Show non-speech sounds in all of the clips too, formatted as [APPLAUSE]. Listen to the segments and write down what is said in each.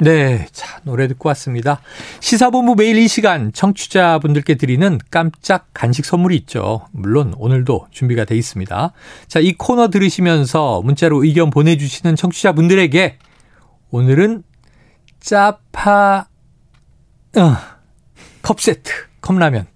네, 자, 노래 듣고 왔습니다. 시사본부 매일 이 시간 청취자분들께 드리는 깜짝 간식 선물이 있죠. 물론 오늘도 준비가 돼 있습니다. 자, 이 코너 들으시면서 문자로 의견 보내주시는 청취자분들에게 오늘은 짜파, 어, 컵 세트, 컵라면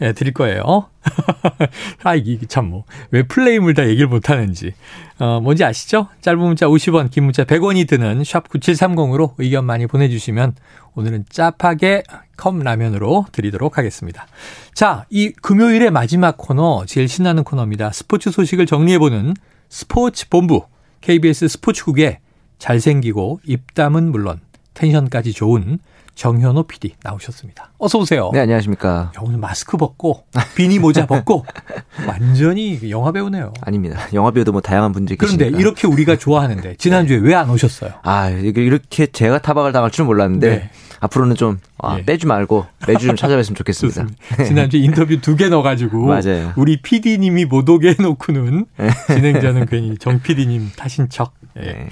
예, 드릴 거예요. [LAUGHS] 아, 이게 참 뭐, 왜 플레임을 다 얘기를 못 하는지. 어, 뭔지 아시죠? 짧은 문자 50원, 긴 문자 100원이 드는 샵 9730으로 의견 많이 보내주시면 오늘은 짜파게 컵라면으로 드리도록 하겠습니다. 자, 이 금요일의 마지막 코너, 제일 신나는 코너입니다. 스포츠 소식을 정리해보는 스포츠 본부, KBS 스포츠국에 잘생기고 입담은 물론 텐션까지 좋은 정현호 PD 나오셨습니다. 어서 오세요. 네, 안녕하십니까. 야, 오늘 마스크 벗고 비니 모자 벗고 [LAUGHS] 완전히 영화 배우네요. 아닙니다. 영화 배우도 뭐 다양한 분들이 그런데 계시니까. 이렇게 우리가 좋아하는데 지난주에 왜 안 오셨어요? 아, 이렇게 제가 타박을 당할 줄은 몰랐는데 네. 앞으로는 좀 아, 예. 빼지 말고 매주 좀 찾아뵀으면 좋겠습니다. 좋습니다. 지난주에 인터뷰 두 개 넣어가지고 맞아요. 우리 PD님이 못 오게 해놓고는 진행자는 괜히 정 PD님 탓인 척. 예. 네.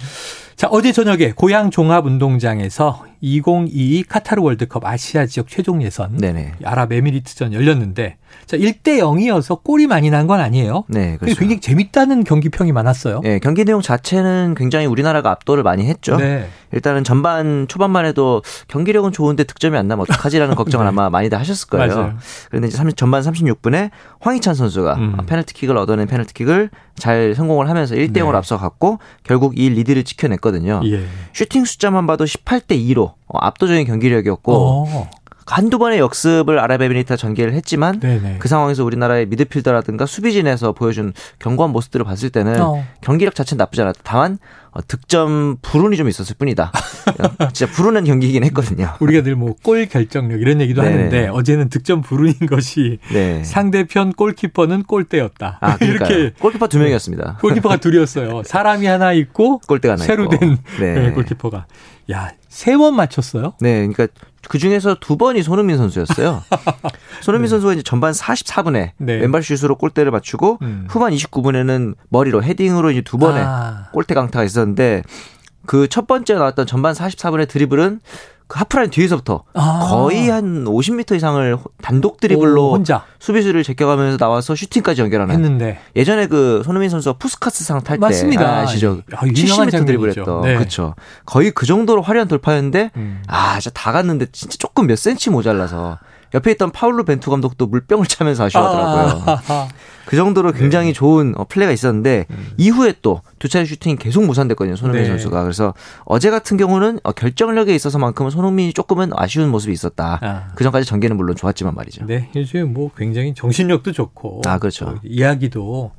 자, 어제 저녁에 고양 종합운동장에서 2022 카타르 월드컵 아시아 지역 최종 예선 네네. 아랍에미리트전 열렸는데 자, 1대 0이어서 골이 많이 난 건 아니에요. 네, 그렇죠. 굉장히 재밌다는 경기 평이 많았어요. 예, 경기 내용 자체는 굉장히 우리나라가 압도를 많이 했죠. 네. 일단은 전반 초반만 해도 경기력은 좋은데 득점이 안 나면 어떡하지라는 [LAUGHS] 걱정을 네. 아마 많이들 하셨을 거예요. 맞아요. 그런데 이제 30, 전반 36분에 황희찬 선수가 음. 페널티킥을 얻어낸 페널티킥을 잘 성공을 하면서 1대 0으로 네. 앞서갔고 결국 이 리드를 지켜냈거든요. 예. 슈팅 숫자만 봐도 18대 2로 어, 압도적인 경기력이었고 어. 한두 번의 역습을 아랍에미리트가 전개를 했지만 네네. 그 상황에서 우리나라의 미드필더라든가 수비진에서 보여준 견고한 모습들을 봤을 때는 어. 경기력 자체는 나쁘지 않았다. 다만 어, 득점 불운이 좀 있었을 뿐이다. [LAUGHS] 어, 진짜 불운한 경기이긴 했거든요. 우리가 늘 뭐 골 결정력 이런 얘기도 네네. 하는데 어제는 득점 불운인 것이 네. 상대편 골키퍼는 골대였다. 아, 이렇게 골키퍼 두 명이었습니다. 골키퍼가 둘이었어요. 사람이 하나 있고 골대가 하나 새로 있고. 된 네. 네, 골키퍼가 야 세 번 맞췄어요. 네, 그러니까 그 중에서 두 번이 손흥민 선수였어요. [LAUGHS] 손흥민 선수가 이제 전반 44분에 네. 왼발 슛으로 골대를 맞추고 음. 후반 29분에는 머리로 헤딩으로 이제 두 번의 아. 골대 강타가 있었는데 그 첫 번째 나왔던 전반 44분의 드리블은 그 하프라인 뒤에서부터 아. 거의 한 50m 이상을 단독 드리블로 오, 혼자 수비수를 제껴가면서 나와서 슈팅까지 연결하는 했는데 예전에 그 손흥민 선수가 푸스카스상 탈때 맞습니다. 아시죠? 아, 유명한 70m 장면이죠. 드리블했던 네. 그렇죠. 거의 그 정도로 화려한 돌파였는데 음. 아 진짜 다 갔는데 진짜 조금 몇 센치 모자라서 옆에 있던 파울로 벤투 감독도 물병을 차면서 아쉬워하더라고요. 아, 그 정도로 굉장히 좋은 어, 플레이가 있었는데 음. 이후에 또 두 차례 슈팅이 계속 무산됐거든요 손흥민 네. 선수가 그래서 어제 같은 경우는 어, 결정력에 있어서만큼은 손흥민이 조금은 아쉬운 모습이 있었다. 아. 그 전까지 전개는 물론 좋았지만 말이죠. 네, 요즘에 뭐 굉장히 정신력도 좋고. 아, 그렇죠. 또 이야기도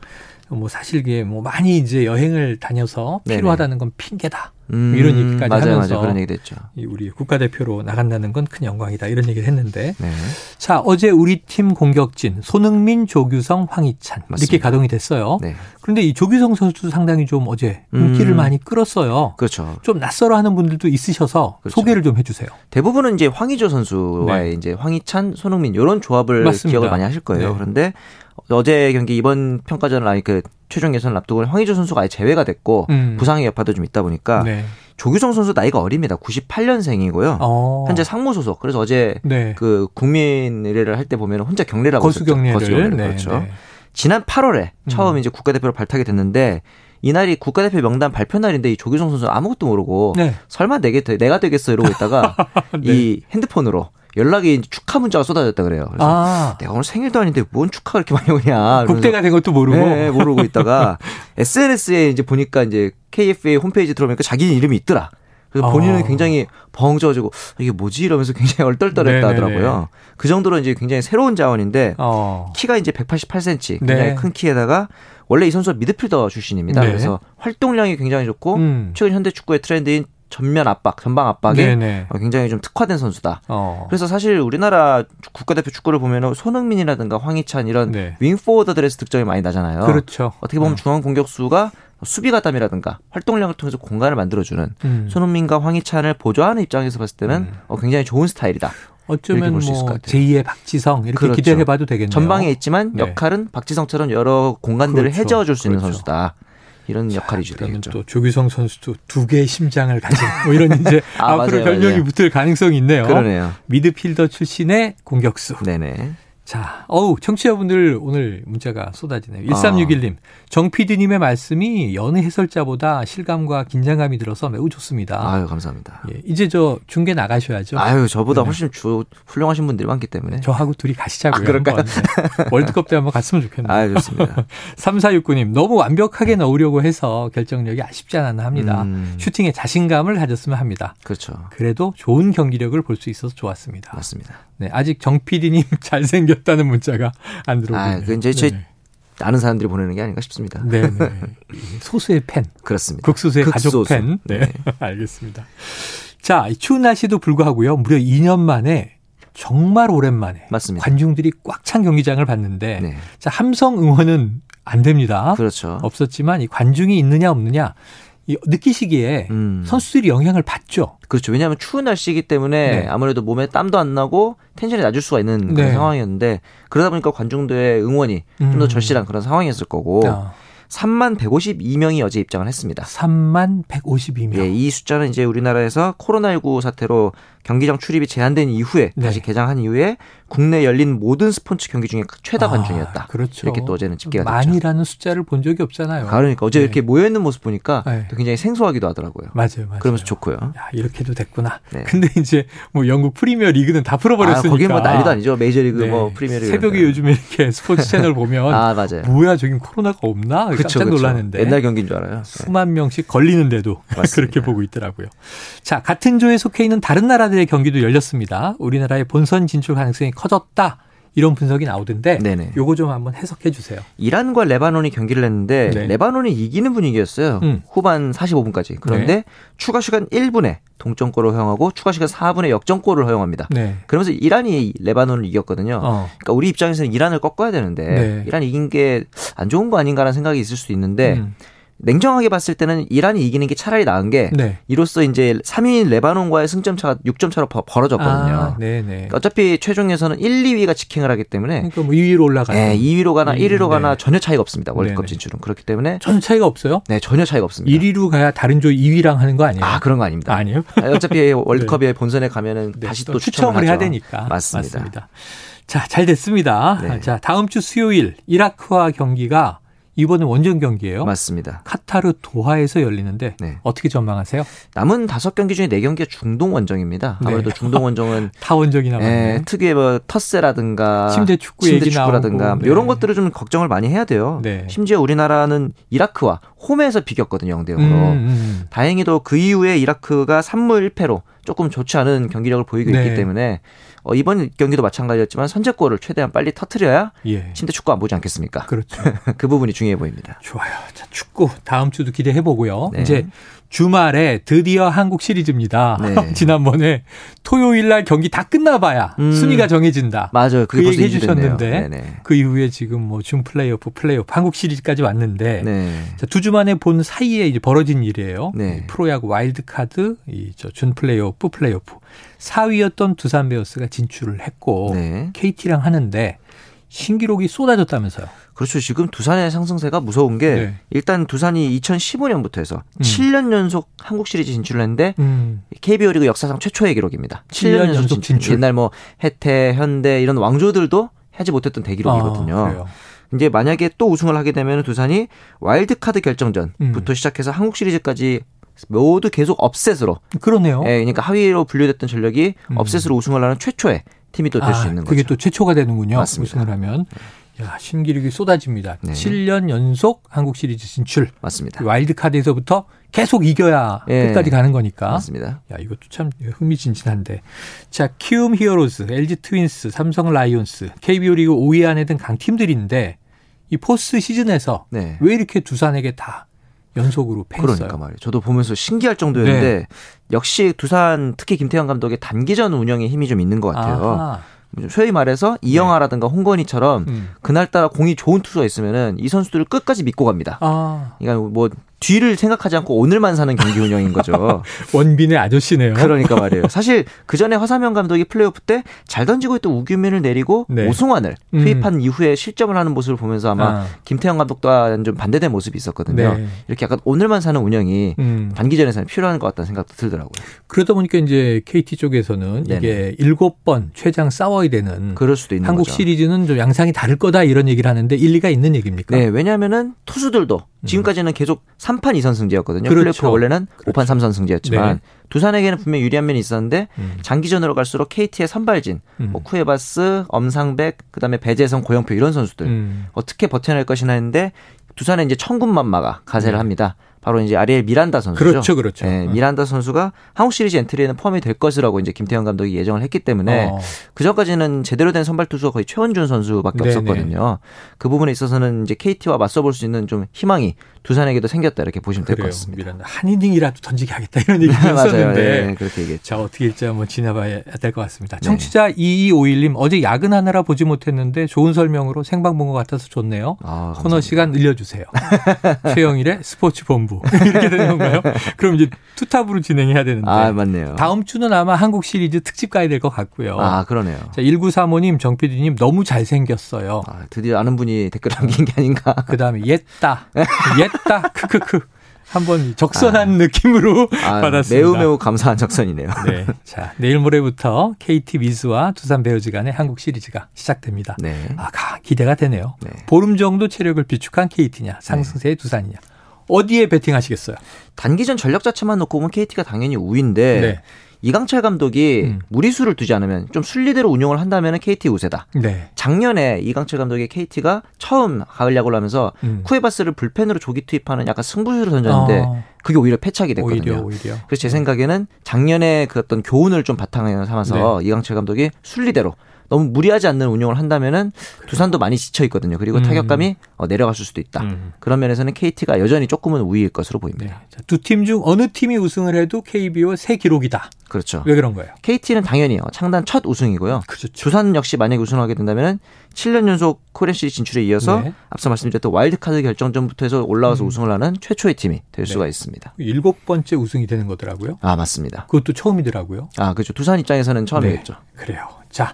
뭐 사실 이게 뭐 많이 이제 여행을 다녀서. 필요하다는 건 핑계다. 음, 이런 얘기까지 맞아요, 하면서 맞아요. 그런 얘기도 했죠. 이 우리 국가대표로 나간다는 건 큰 영광이다. 이런 얘기를 했는데. 네. 자, 어제 우리 팀 공격진 손흥민, 조규성, 황희찬 이렇게 맞습니다. 가동이 됐어요. 네. 그런데 이 조규성 선수도 상당히 좀 어제 인기를 음. 많이 끌었어요. 그렇죠. 좀 낯설어 하는 분들도 있으셔서 그렇죠. 소개를 좀 해주세요. 대부분은 이제 황의조 선수와의 네. 이제 황희찬, 손흥민 이런 조합을 맞습니다. 기억을 많이 하실 거예요. 네. 그런데 어제 경기 이번 평가전을 아니 그 최종 예선을 앞두고 황의조 선수가 아예 제외가 됐고 음. 부상의 여파도 좀 있다 보니까 네. 조규성 선수 나이가 어립니다. 98년생이고요. 어. 현재 상무 소속. 그래서 어제 네. 그 국민 의례를 할 때 보면 혼자 경례를 하고 거수. 경례를 거수 경례를. 네, 그렇죠. 네. 지난 8월에 처음 음. 이제 국가대표로 발탁이 됐는데 이날이 국가대표 명단 발표 날인데 이 조규성 선수 는 아무것도 모르고 네. 설마 내게 되- 내가 되겠어 이러고 있다가 [LAUGHS] 네. 이 핸드폰으로 연락이 축하 문자가 쏟아졌다 그래요. 그래서 아. 내가 오늘 생일도 아닌데 뭔 축하가 이렇게 많이 오냐. 국대가 된 것도 모르고. 네, 모르고 있다가 [LAUGHS] SNS에 이제 보니까 이제 KFA 홈페이지 들어오니까 자기 이름이 있더라. 그래서 본인은 어. 굉장히 벙쪄가지고 이게 뭐지 이러면서 굉장히 얼떨떨했다 네네네. 하더라고요. 그 정도로 이제 굉장히 새로운 자원인데 어. 키가 이제 188cm 굉장히 네. 큰 키에다가 원래 이 선수가 미드필더 출신입니다. 네. 그래서 활동량이 굉장히 좋고 음. 최근 현대 축구의 트렌드인 전면 압박, 전방 압박에 네네. 어, 굉장히 좀 특화된 선수다. 어. 그래서 사실 우리나라 국가대표 축구를 보면 손흥민이라든가 황희찬 이런 네. 윙포워더들에서 득점이 많이 나잖아요. 그렇죠. 어떻게 보면 어. 중앙 공격수가 수비 가담이라든가 활동량을 통해서 공간을 만들어주는 음. 손흥민과 황희찬을 보조하는 입장에서 봤을 때는 음. 어, 굉장히 좋은 스타일이다. 어쩌면 뭐것 같아요. 제2의 박지성 이렇게 그렇죠. 기대를 해봐도 되겠네요. 전방에 있지만 네. 역할은 박지성처럼 여러 공간들을 그렇죠. 해저어줄 수 있는 그렇죠. 선수다. 이런 역할이죠. 그러면 또 조규성 선수도 두 개의 심장을 가진 [LAUGHS] 뭐 이런 이제 아, 앞으로 맞아요, 별명이 맞아요. 붙을 가능성이 있네요. 그러네요. 미드필더 출신의 공격수. 네네. 자, 어우, 청취자분들 오늘 문자가 쏟아지네요. 1361님, 정 PD님의 말씀이 여느 해설자보다 실감과 긴장감이 들어서 매우 좋습니다. 아유 감사합니다. 예, 이제 저 중계 나가셔야죠. 아유 저보다 네. 훨씬 주, 훌륭하신 분들이 많기 때문에. 저하고 둘이 가시자고요. 아? 한번. 네. 월드컵 때 한번 갔으면 좋겠네요. 아유 좋습니다. [LAUGHS] 3469님, 너무 완벽하게 넣으려고 해서 결정력이 아쉽지 않았나 합니다. 음. 슈팅에 자신감을 가졌으면 합니다. 그렇죠. 그래도 좋은 경기력을 볼 수 있어서 좋았습니다. 맞습니다. 네, 아직 정 PD님 [LAUGHS] 잘생 겼다는 문자가 안 들어오고 아. 그 이제 제 네. 아는 사람들이 보내는 게 아닌가 싶습니다. 네, 네. [LAUGHS] 소수의 팬, 그렇습니다. 극소수의 가족 극소수. 팬. 네, 네. [LAUGHS] 알겠습니다. 자, 이 추운 날씨도 불구하고요. 무려 2년 만에 정말 오랜만에 맞습니다. 관중들이 꽉 찬 경기장을 봤는데 네. 자, 함성 응원은 안 됩니다. 그렇죠. 없었지만 이 관중이 있느냐 없느냐 이 느끼시기에 음. 선수들이 영향을 받죠. 그렇죠. 왜냐하면 추운 날씨이기 때문에 네. 아무래도 몸에 땀도 안 나고 텐션이 낮을 수가 있는 그런 네. 상황이었는데 그러다 보니까 관중들의 응원이 좀더 음. 절실한 그런 상황이었을 거고 아, 3만 152명이 어제 입장을 했습니다. 3만 152명. 예, 이 숫자는 이제 우리나라에서 코로나19 사태로 경기장 출입이 제한된 이후에 네. 다시 개장한 이후에 국내 열린 모든 스포츠 경기 중에 최다 아, 관중이었다. 그렇죠. 이렇게 또 어제는 집계가 됐죠. 많이라는 숫자를 본 적이 없잖아요. 그러니까 어제 네. 이렇게 모여 있는 모습 보니까 네. 또 굉장히 생소하기도 하더라고요. 맞아요, 맞아요. 그러면서 좋고요. 야, 이렇게도 됐구나. 네. 근데 이제 뭐 영국 프리미어 리그는 다 아, 풀어버렸으니까. 거긴 뭐 난리도 아니죠. 메이저 리그 네. 뭐 프리미어 리그 새벽에 이런 요즘에 이렇게 스포츠 [LAUGHS] 채널 보면 거. 아 맞아요. 뭐야 저긴 코로나가 없나 그쵸, 깜짝 그쵸. 놀랐는데 옛날 경기인 줄 알아요. 네. 수만 명씩 몰리는데도. [LAUGHS] 그렇게 보고 있더라고요. 자 같은 조에 속해 있는 다른 나라들의 경기도 열렸습니다. 우리나라의 본선 진출 가능성이 커졌다 이런 분석이 나오던데 네네. 요거 좀 한번 해석해 주세요. 이란과 레바논이 경기를 했는데 네. 레바논이 이기는 분위기였어요. 음. 후반 45분까지. 그런데 네. 추가 시간 1분에 동점골을 허용하고 추가 시간 4분에 역전골을 허용합니다. 네. 그러면서 이란이 레바논을 이겼거든요. 어. 그러니까 우리 입장에서는 이란을 꺾어야 되는데 네. 이란 이긴 게 안 좋은 거 아닌가라는 생각이 있을 수도 있는데 음. 냉정하게 봤을 때는 이란이 이기는 게 차라리 나은 게 네. 이로써 이제 3위인 레바논과의 승점 차가 6점 차로 벌- 벌어졌거든요. 아, 네네. 그러니까 어차피 최종에서는 1, 2위가 직행을 하기 때문에 그러니까 뭐 2위로 올라가는. 예, 2위로 가나 이- 1위로 가나 네. 전혀 차이가 없습니다. 월드컵 네네. 진출은 그렇기 때문에 전혀 차이가 없어요? 네 전혀 차이가 없습니다. 1위로 가야 다른 조 2위랑 하는 거 아니에요? 아 그런 거 아닙니다. 아 니요? 어차피 [LAUGHS] 월드컵에 본선에 가면은 네, 다시 또 또 추첨을 추첨을 해야. 되니까. 맞습니다. 자, 잘 됐습니다. 네. 자, 다음 주 수요일 이라크와 경기가 이번엔 원정 경기예요. 맞습니다. 카타르 도하에서 열리는데 네. 어떻게 전망하세요? 남은 다섯 경기 중에 네 경기가 중동 원정입니다. 네. 아무래도 중동 원정은 [LAUGHS] 타 원정이 예, 남았네. 특유의 뭐 텃세라든가 침대 축구 침대 축구라든가. 뭐 이런 네. 것들을 좀 걱정을 많이 해야 돼요. 네. 심지어 우리나라는 이라크와 홈에서 비겼거든요. 0대 0으로. 음, 음. 다행히도 그 이후에 이라크가 3무 1패로 조금 좋지 않은 경기력을 보이고 네. 있기 때문에 어, 이번 경기도 마찬가지였지만 선제골을 최대한 빨리 터트려야 예. 침대 축구 안 보지 않겠습니까? 그렇죠. [LAUGHS] 그 부분이 중요해 보입니다. 좋아요. 자, 축구 다음 주도 기대해 보고요. 네. 이제 주말에 드디어 한국 시리즈입니다. 네. [LAUGHS] 지난번에 토요일 날 경기 다 끝나봐야 음. 순위가 정해진다. 맞아요. 그 얘기. 해주셨는데. 그 이후에 지금 뭐 준 플레이오프, 플레이오프 한국 시리즈까지 왔는데 네. 자, 두주 만에 본 사이에 이제 벌어진 일이에요. 네. 이 프로야구 와일드카드, 이제 준 플레이오프, 플레이오프 4위였던 두산 베어스가 진출을 했고 네. KT랑 하는데 신기록이 쏟아졌다면서요. 그렇죠. 지금 두산의 상승세가 무서운 게 네. 일단 두산이 2015년부터 해서 음. 7년 연속 한국 시리즈 진출을 했는데 음. KBO 리그 역사상 최초의 기록입니다. 7년 7년 연속 진출. 진출. 옛날 뭐 해태, 현대 이런 왕조들도 하지 못했던 대기록이거든요. 아, 그래요. 이제 만약에 또 우승을 하게 되면 두산이 와일드카드 결정전부터 음. 시작해서 한국 시리즈까지 모두 계속 upset으로 그러네요. 예, 그러니까 하위로 분류됐던 전력이 음. upset으로 우승을 하는 최초의 팀이 또 될수 아, 있는 그게 거죠. 또 최초가 되는군요. 맞습니다. 우승을 하면. 야, 신기록이 쏟아집니다. 네. 7년 연속 한국 시리즈 진출. 맞습니다. 와일드 카드에서부터 계속 이겨야 예. 끝까지 가는 거니까. 맞습니다. 야, 이것도 참 흥미진진한데. 자, 키움 히어로즈, LG 트윈스, 삼성 라이온스, KBO 리그 5위 안에 든 강팀들인데 이 포스트 시즌에서 네. 왜 이렇게 두산에게 다 연속으로 패했어요? 그러니까 말이에요. 저도 보면서 신기할 정도였는데 네. 역시 두산 특히 김태형 감독의 단기전 운영에 힘이 좀 있는 것 같아요. 아하. 좀 소위 말해서 이영하라든가 홍건희처럼 음. 그날따라 공이 좋은 투수가 있으면은 이 선수들을 끝까지 믿고 갑니다. 아, 그러니까 뭐 뒤를 생각하지 않고 오늘만 사는 경기 운영인 거죠. [LAUGHS] 원빈의 아저씨네요. 그러니까 말이에요. 사실 그 전에 허삼영 감독이 플레이오프 때 잘 던지고 있던 우규민을 내리고 네. 오승환을 음. 투입한 음. 이후에 실점을 하는 모습을 보면서 아마 아. 김태형 감독과는 좀 반대된 모습이 있었거든요. 네. 이렇게 약간 오늘만 사는 운영이 음. 단기전에서는 필요한 것 같다는 생각도 들더라고요. 그러다 보니까 이제 KT 쪽에서는 네네. 이게 일곱 번 최장 싸워야 되는 그럴 수도 있는 한국 거죠. 시리즈는 좀 양상이 다를 거다 이런 얘기를 하는데 일리가 있는 얘기입니까? 네, 왜냐하면은 투수들도 음. 지금까지는 계속 3판 2선 승제였거든요. 그렇죠. 플레이오프 원래는 그렇죠. 5판 3선 승제였지만 네. 두산에게는 분명 유리한 면이 있었는데 음. 장기전으로 갈수록 KT의 선발진, 음. 뭐 쿠에바스, 엄상백, 그다음에 배재성, 고영표 이런 선수들 음. 어떻게 버텨낼 것이나 했는데 두산에 이제 천군만마가 가세를 네. 합니다. 바로 이제 아리엘 미란다 선수죠. 그렇죠, 그렇죠. 네, 미란다 선수가 한국 시리즈 엔트리에는 포함이 될 것이라고 이제 김태형 감독이 예정을 했기 때문에 어. 그 전까지는 제대로 된 선발 투수가 거의 최원준 선수밖에 네네. 없었거든요. 그 부분에 있어서는 이제 KT와 맞서볼 수 있는 좀 희망이 두산에게도 생겼다 이렇게 보시면 될 것 같습니다. 미란다 한 이닝이라도 던지게 하겠다 이런 얘기 [LAUGHS] 했었는데 네, 그렇게 얘기했죠. 자 어떻게 일지 한번 지나봐야 될 것 같습니다. 네. 청취자 2251님 어제 야근하느라 보지 못했는데 좋은 설명으로 생방 본 것 같아서 좋네요. 아, 코너 시간 늘려주세요. [LAUGHS] 최영일의 스포츠 본부 [LAUGHS] 이렇게 되는 건가요? 그럼 이제 투탑으로 진행해야 되는데. 아 맞네요. 다음 주는 아마 한국 시리즈 특집 가야 될 것 같고요. 아 그러네요. 자 1935님 정PD님 너무 잘생겼어요. 아, 드디어 아는 분이 댓글 남긴 게 아닌가. [LAUGHS] 그 다음에 옛다 옛다 크크크. 한번 적선한 아, 느낌으로 아, 받았습니다. 매우 매우 감사한 적선이네요. 네. 자, 내일 모레부터 KT 위즈와 두산 베어즈 간의 한국 시리즈가 시작됩니다. 네. 아, 기대가 되네요. 네. 보름 정도 체력을 비축한 KT냐, 상승세의 네. 두산이냐. 어디에 베팅하시겠어요? 단기전 전력 자체만 놓고 보면 KT가 당연히 우위인데 네. 이강철 감독이 음. 무리수를 두지 않으면 좀 순리대로 운영을 한다면 KT 우세다. 네. 작년에 이강철 감독의 KT가 처음 가을 야구를 하면서 음. 쿠에바스를 불펜으로 조기 투입하는 약간 승부수를 던졌는데 어. 그게 오히려 패착이 됐거든요. 오히려, 오히려. 그래서 제 생각에는 작년에 그 어떤 교훈을 좀 바탕에 삼아서 네. 이강철 감독이 순리대로 너무 무리하지 않는 운영을 한다면은 두산도 많이 지쳐 있거든요. 그리고 음. 타격감이 어, 내려갔을 수도 있다. 음. 그런 면에서는 KT가 여전히 조금은 우위일 것으로 보입니다. 네. 두 팀 중 어느 팀이 우승을 해도 KBO 새 기록이다. 그렇죠. 왜 그런 거예요? KT는 당연히요. 창단 첫 우승이고요. 그렇죠. 두산 역시 만약에 우승하게 된다면 7년 연속 시리즈 진출에 이어서 네. 앞서 말씀드렸던 와일드카드 결정전부터 해서 올라와서 음. 우승을 하는 최초의 팀이 될 네. 수가 있습니다. 일곱 번째 우승이 되는 거더라고요. 아 맞습니다. 그것도 처음이더라고요. 아 그렇죠. 두산 입장에서는 처음이겠죠. 네. 그래요. 자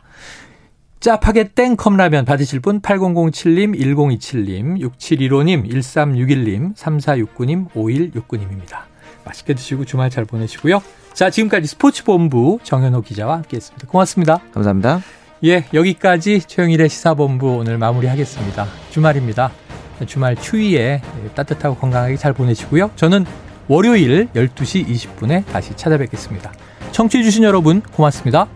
짜파게 땡 컵라면 받으실 분 8007님, 1027님, 6715님, 1361님, 3469님, 5169님입니다. 맛있게 드시고 주말 잘 보내시고요. 자, 지금까지 스포츠본부 정현호 기자와 함께했습니다. 고맙습니다. 감사합니다. 예, 여기까지 최영일의 시사본부 오늘 마무리하겠습니다. 주말입니다. 주말 추위에 따뜻하고 건강하게 잘 보내시고요. 저는 월요일 12시 20분에 다시 찾아뵙겠습니다. 청취해주신 여러분 고맙습니다.